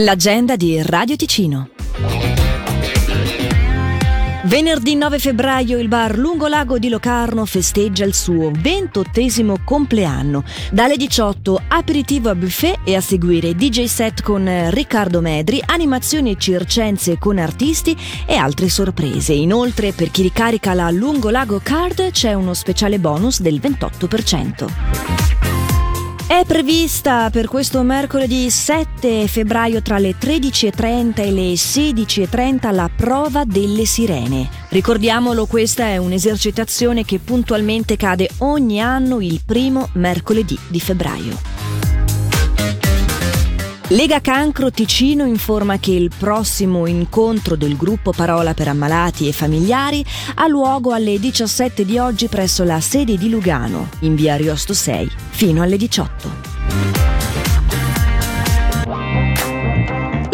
L'agenda di Radio Ticino. Venerdì 9 febbraio il bar Lungolago di Locarno festeggia il suo ventottesimo compleanno. Dalle 18 aperitivo a buffet e a seguire DJ set con Riccardo Medri, animazioni circense con artisti e altre sorprese. Inoltre per chi ricarica la Lungolago Card c'è uno speciale bonus del 28%. È prevista per questo mercoledì 7 febbraio tra le 13.30 e le 16.30 la prova delle sirene. Ricordiamolo, questa è un'esercitazione che puntualmente cade ogni anno il primo mercoledì di febbraio. Lega Cancro Ticino informa che il prossimo incontro del gruppo Parola per ammalati e familiari ha luogo alle 17 di oggi presso la sede di Lugano, in via Riosto 6, fino alle 18.